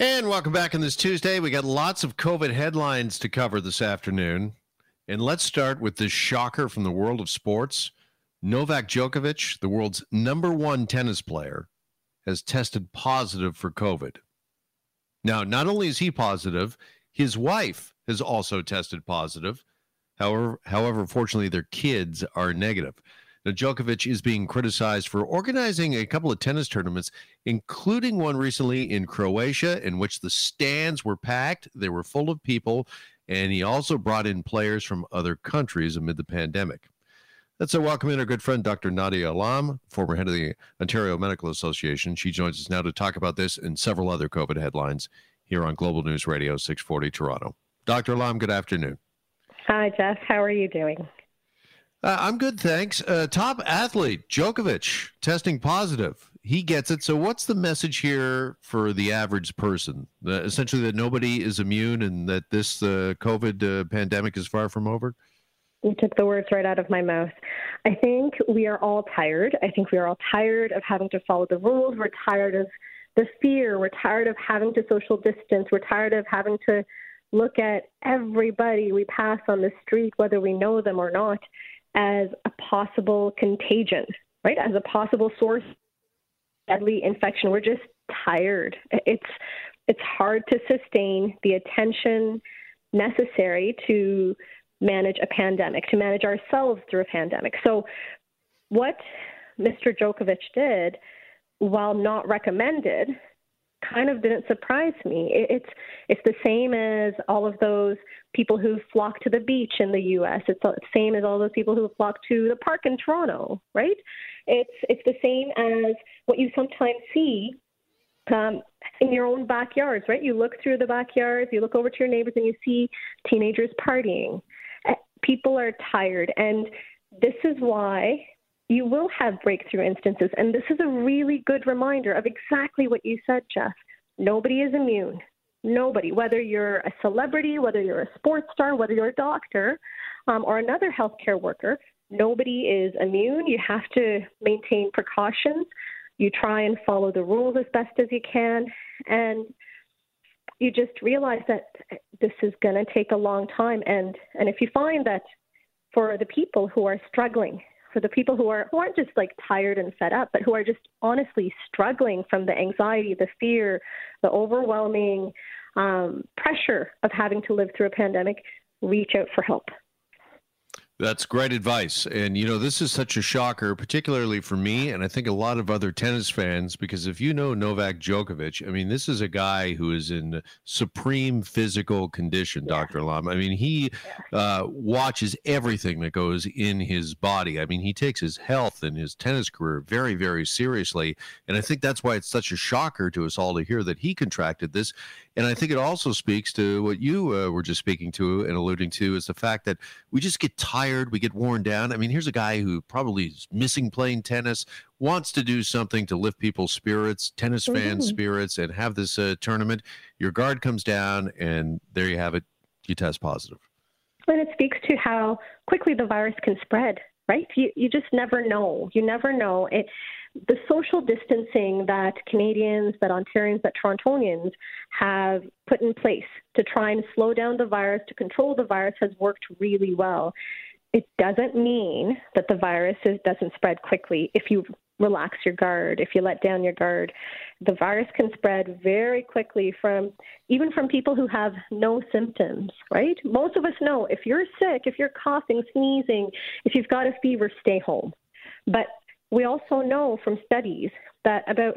And welcome back on this Tuesday. We got lots of COVID headlines to cover this afternoon. And let's start with this shocker from the world of sports. Novak Djokovic, the world's number one tennis player, has tested positive for COVID. Now, not only is he positive, his wife has also tested positive. However, however, fortunately, their kids are negative. Now, Djokovic is being criticized for organizing a couple of tennis tournaments, including one recently in Croatia, in which the stands were packed. They were full of people. And he also brought in players from other countries amid the pandemic. Let's welcome in our good friend, Dr. Nadia Alam, former head of the Ontario Medical Association. She joins us now to talk about this and several other COVID headlines here on Global News Radio 640 Toronto. Dr. Alam, good afternoon. Hi, Jeff. How are you doing? Uh, I'm good, thanks. Uh, top athlete Djokovic testing positive. He gets it. So, what's the message here for the average person? Uh, essentially, that nobody is immune and that this uh, COVID uh, pandemic is far from over. You took the words right out of my mouth. I think we are all tired. I think we are all tired of having to follow the rules. We're tired of the fear. We're tired of having to social distance. We're tired of having to look at everybody we pass on the street, whether we know them or not, as a possible contagion, right? As a possible source deadly infection. We're just tired. It's it's hard to sustain the attention necessary to manage a pandemic, to manage ourselves through a pandemic. So what Mr. Djokovic did, while not recommended, kind of didn't surprise me. It's it's the same as all of those people who flock to the beach in the U.S. It's the same as all those people who flock to the park in Toronto, right? It's it's the same as what you sometimes see um, in your own backyards, right? You look through the backyards, you look over to your neighbors, and you see teenagers partying. Uh, people are tired, and this is why you will have breakthrough instances. And this is a really good reminder of exactly what you said, Jeff. Nobody is immune. Nobody, whether you're a celebrity, whether you're a sports star, whether you're a doctor um, or another healthcare worker, nobody is immune. You have to maintain precautions. You try and follow the rules as best as you can. And you just realize that this is going to take a long time. And, and if you find that for the people who are struggling for the people who are who aren't just like tired and fed up, but who are just honestly struggling from the anxiety, the fear, the overwhelming um, pressure of having to live through a pandemic, reach out for help. That's great advice. And, you know, this is such a shocker, particularly for me, and I think a lot of other tennis fans, because if you know Novak Djokovic, I mean, this is a guy who is in supreme physical condition, yeah. Dr. Lam. I mean, he uh, watches everything that goes in his body. I mean, he takes his health and his tennis career very, very seriously. And I think that's why it's such a shocker to us all to hear that he contracted this. And I think it also speaks to what you uh, were just speaking to and alluding to is the fact that we just get tired, we get worn down. I mean, here's a guy who probably is missing playing tennis, wants to do something to lift people's spirits, tennis mm-hmm. fans' spirits, and have this uh, tournament. Your guard comes down, and there you have it. You test positive. And it speaks to how quickly the virus can spread, right? You, you just never know. You never know. It, the social distancing that Canadians, that Ontarians, that Torontonians have put in place to try and slow down the virus, to control the virus, has worked really well. It doesn't mean that the virus is, doesn't spread quickly if you relax your guard, if you let down your guard. The virus can spread very quickly from even from people who have no symptoms, right? Most of us know if you're sick, if you're coughing, sneezing, if you've got a fever, stay home. But we also know from studies that about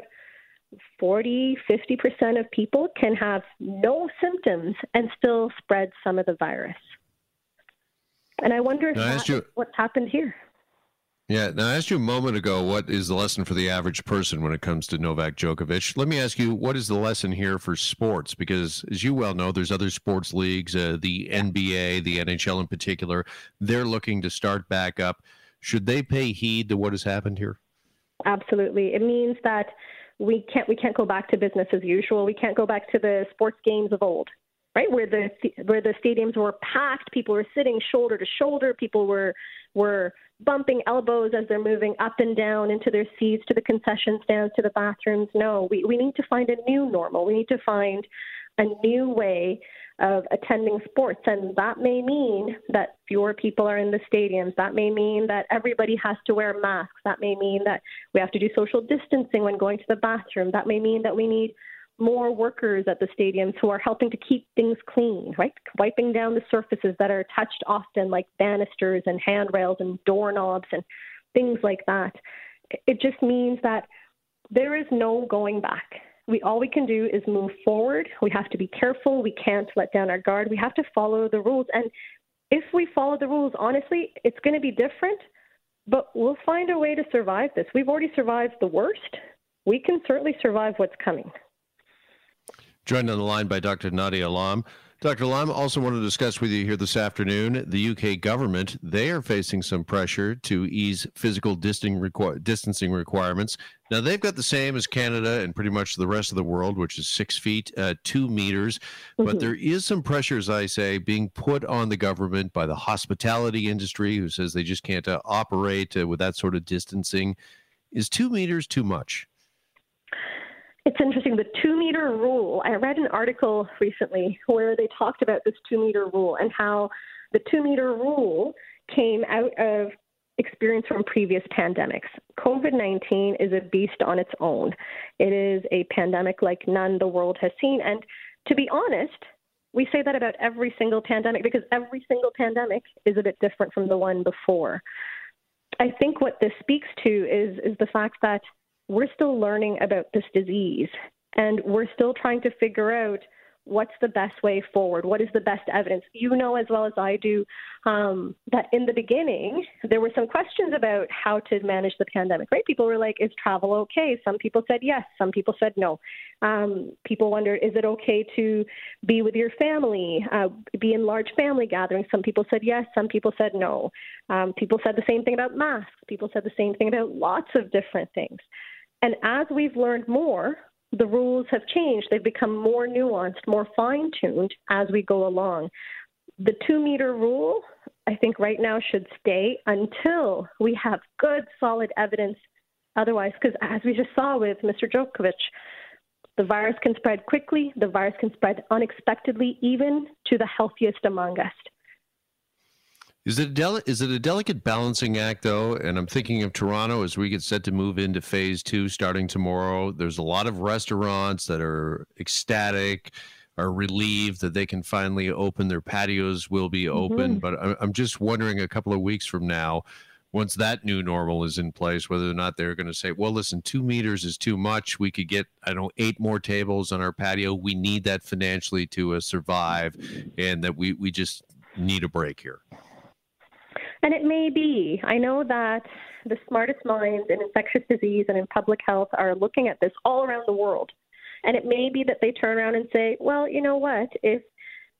40, 50% of people can have no symptoms and still spread some of the virus. And I wonder if that you, what's happened here. Yeah. Now, I asked you a moment ago what is the lesson for the average person when it comes to Novak Djokovic. Let me ask you, what is the lesson here for sports? Because, as you well know, there's other sports leagues, uh, the NBA, the NHL in particular. They're looking to start back up. Should they pay heed to what has happened here? Absolutely. It means that we can't we can't go back to business as usual. We can't go back to the sports games of old, right? Where the where the stadiums were packed, people were sitting shoulder to shoulder, people were were bumping elbows as they're moving up and down into their seats to the concession stands to the bathrooms. No, we, we need to find a new normal. We need to find a new way of attending sports. And that may mean that fewer people are in the stadiums. That may mean that everybody has to wear masks. That may mean that we have to do social distancing when going to the bathroom. That may mean that we need more workers at the stadiums who are helping to keep things clean, right? Wiping down the surfaces that are touched often, like banisters and handrails and doorknobs and things like that. It just means that there is no going back. We all we can do is move forward. We have to be careful. We can't let down our guard. We have to follow the rules. And if we follow the rules, honestly, it's going to be different, but we'll find a way to survive this. We've already survived the worst. We can certainly survive what's coming. Joined on the line by Dr. Nadia Alam. Dr. Alam also want to discuss with you here this afternoon the UK government. They are facing some pressure to ease physical distancing, requirements. Now, they've got the same as Canada and pretty much the rest of the world, which is six feet, uh, two meters. Mm-hmm. But there is some pressure, as I say, being put on the government by the hospitality industry, who says they just can't uh, operate uh, with that sort of distancing. Is two meters too much? It's interesting. The two meter rule, I read an article recently where they talked about this two meter rule and how the two meter rule came out of experience from previous pandemics. COVID 19 is a beast on its own. It is a pandemic like none the world has seen. And to be honest, we say that about every single pandemic because every single pandemic is a bit different from the one before. I think what this speaks to is, is the fact that we're still learning about this disease and we're still trying to figure out what's the best way forward what is the best evidence. You know as well as i do um, that in the beginning there were some questions about how to manage the pandemic right? People were like is travel okay? Some people said yes some people said no. Um, people wondered is it okay to be with your family uh, be in large family gatherings? Some people said yes some people said no. Um, people said the same thing about masks. People said the same thing about lots of different things and as we've learned more, the rules have changed. They've become more nuanced, more fine tuned as we go along. The two meter rule, I think, right now should stay until we have good, solid evidence. Otherwise, because as we just saw with Mr. Djokovic, the virus can spread quickly, the virus can spread unexpectedly, even to the healthiest among us. Is it, a del- is it a delicate balancing act, though? And I'm thinking of Toronto as we get set to move into phase two starting tomorrow. There's a lot of restaurants that are ecstatic, are relieved that they can finally open. Their patios will be open. Mm-hmm. But I'm just wondering a couple of weeks from now, once that new normal is in place, whether or not they're going to say, well, listen, two meters is too much. We could get, I don't know, eight more tables on our patio. We need that financially to uh, survive, and that we, we just need a break here. And it may be. I know that the smartest minds in infectious disease and in public health are looking at this all around the world. And it may be that they turn around and say, well, you know what? If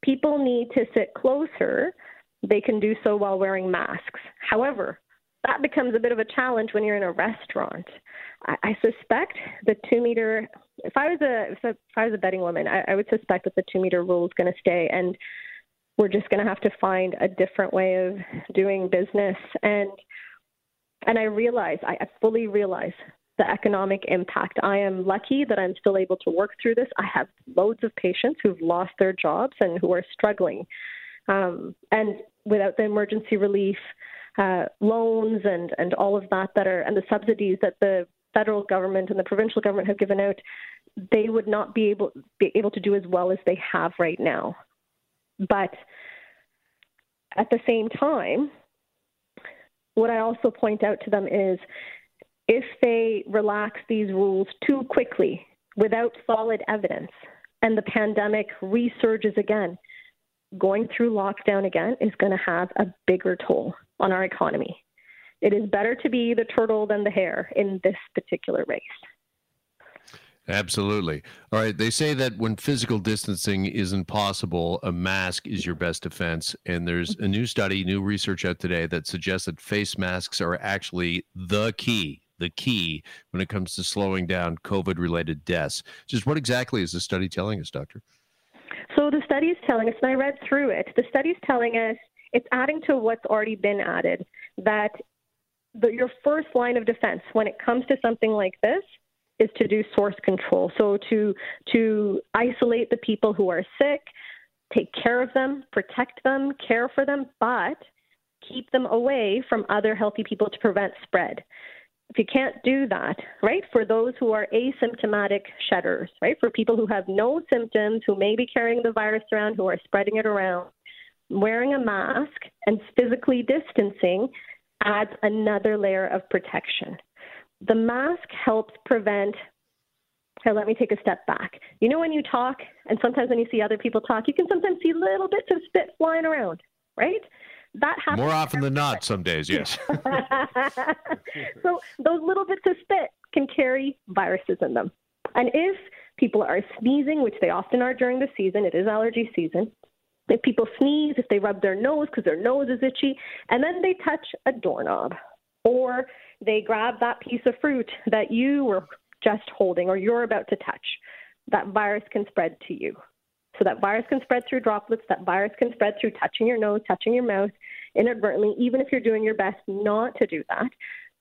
people need to sit closer, they can do so while wearing masks. However, that becomes a bit of a challenge when you're in a restaurant. I, I suspect the two meter. If I was a if I was a betting woman, I, I would suspect that the two meter rule is going to stay. And we're just going to have to find a different way of doing business and and I realize I, fully realize the economic impact. I am lucky that I'm still able to work through this. I have loads of patients who've lost their jobs and who are struggling. Um, and without the emergency relief uh, loans and, and all of that that are and the subsidies that the federal government and the provincial government have given out, they would not be able be able to do as well as they have right now. But at the same time, what I also point out to them is if they relax these rules too quickly without solid evidence and the pandemic resurges again, going through lockdown again is going to have a bigger toll on our economy. It is better to be the turtle than the hare in this particular race. Absolutely. All right. They say that when physical distancing isn't possible, a mask is your best defense. And there's a new study, new research out today that suggests that face masks are actually the key, the key when it comes to slowing down COVID related deaths. Just what exactly is the study telling us, Doctor? So the study is telling us, and I read through it, the study is telling us it's adding to what's already been added that the, your first line of defense when it comes to something like this is to do source control. So to to isolate the people who are sick, take care of them, protect them, care for them, but keep them away from other healthy people to prevent spread. If you can't do that, right, for those who are asymptomatic shedders, right, for people who have no symptoms, who may be carrying the virus around, who are spreading it around, wearing a mask and physically distancing adds another layer of protection. The mask helps prevent. Here, let me take a step back. You know, when you talk, and sometimes when you see other people talk, you can sometimes see little bits of spit flying around, right? That happens more often than not. Some days, yes. so those little bits of spit can carry viruses in them, and if people are sneezing, which they often are during the season, it is allergy season. If people sneeze, if they rub their nose because their nose is itchy, and then they touch a doorknob, or they grab that piece of fruit that you were just holding or you're about to touch, that virus can spread to you. So that virus can spread through droplets, that virus can spread through touching your nose, touching your mouth inadvertently, even if you're doing your best not to do that.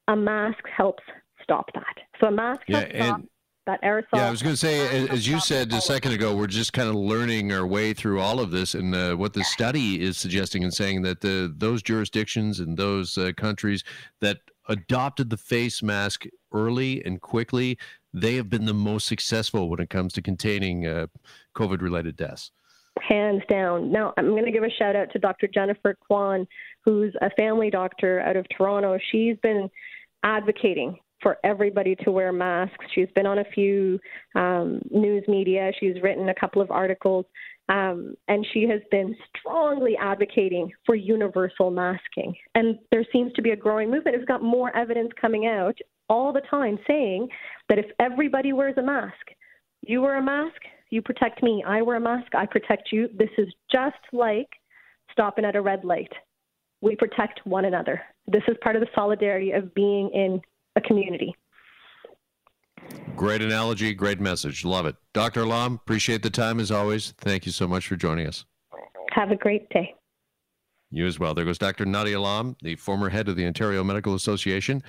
A mask helps stop that. So a mask yeah, helps stop that aerosol. Yeah, I was going to say, as you said a second ago, we're just kind of learning our way through all of this, and uh, what the study is suggesting and saying that the, those jurisdictions and those uh, countries that adopted the face mask early and quickly, they have been the most successful when it comes to containing uh, COVID-related deaths. Hands down. Now, I'm going to give a shout out to Dr. Jennifer Kwan, who's a family doctor out of Toronto. She's been advocating for everybody to wear masks. She's been on a few um, news media. She's written a couple of articles, um, and she has been strongly advocating for universal masking. And there seems to be a growing movement. It's got more evidence coming out all the time saying that if everybody wears a mask, you wear a mask, you protect me. I wear a mask, I protect you. This is just like stopping at a red light. We protect one another. This is part of the solidarity of being in a community. Great analogy, great message. Love it. Dr. Lam, appreciate the time as always. Thank you so much for joining us. Have a great day. You as well. There goes Dr. Nadia Alam, the former head of the Ontario Medical Association.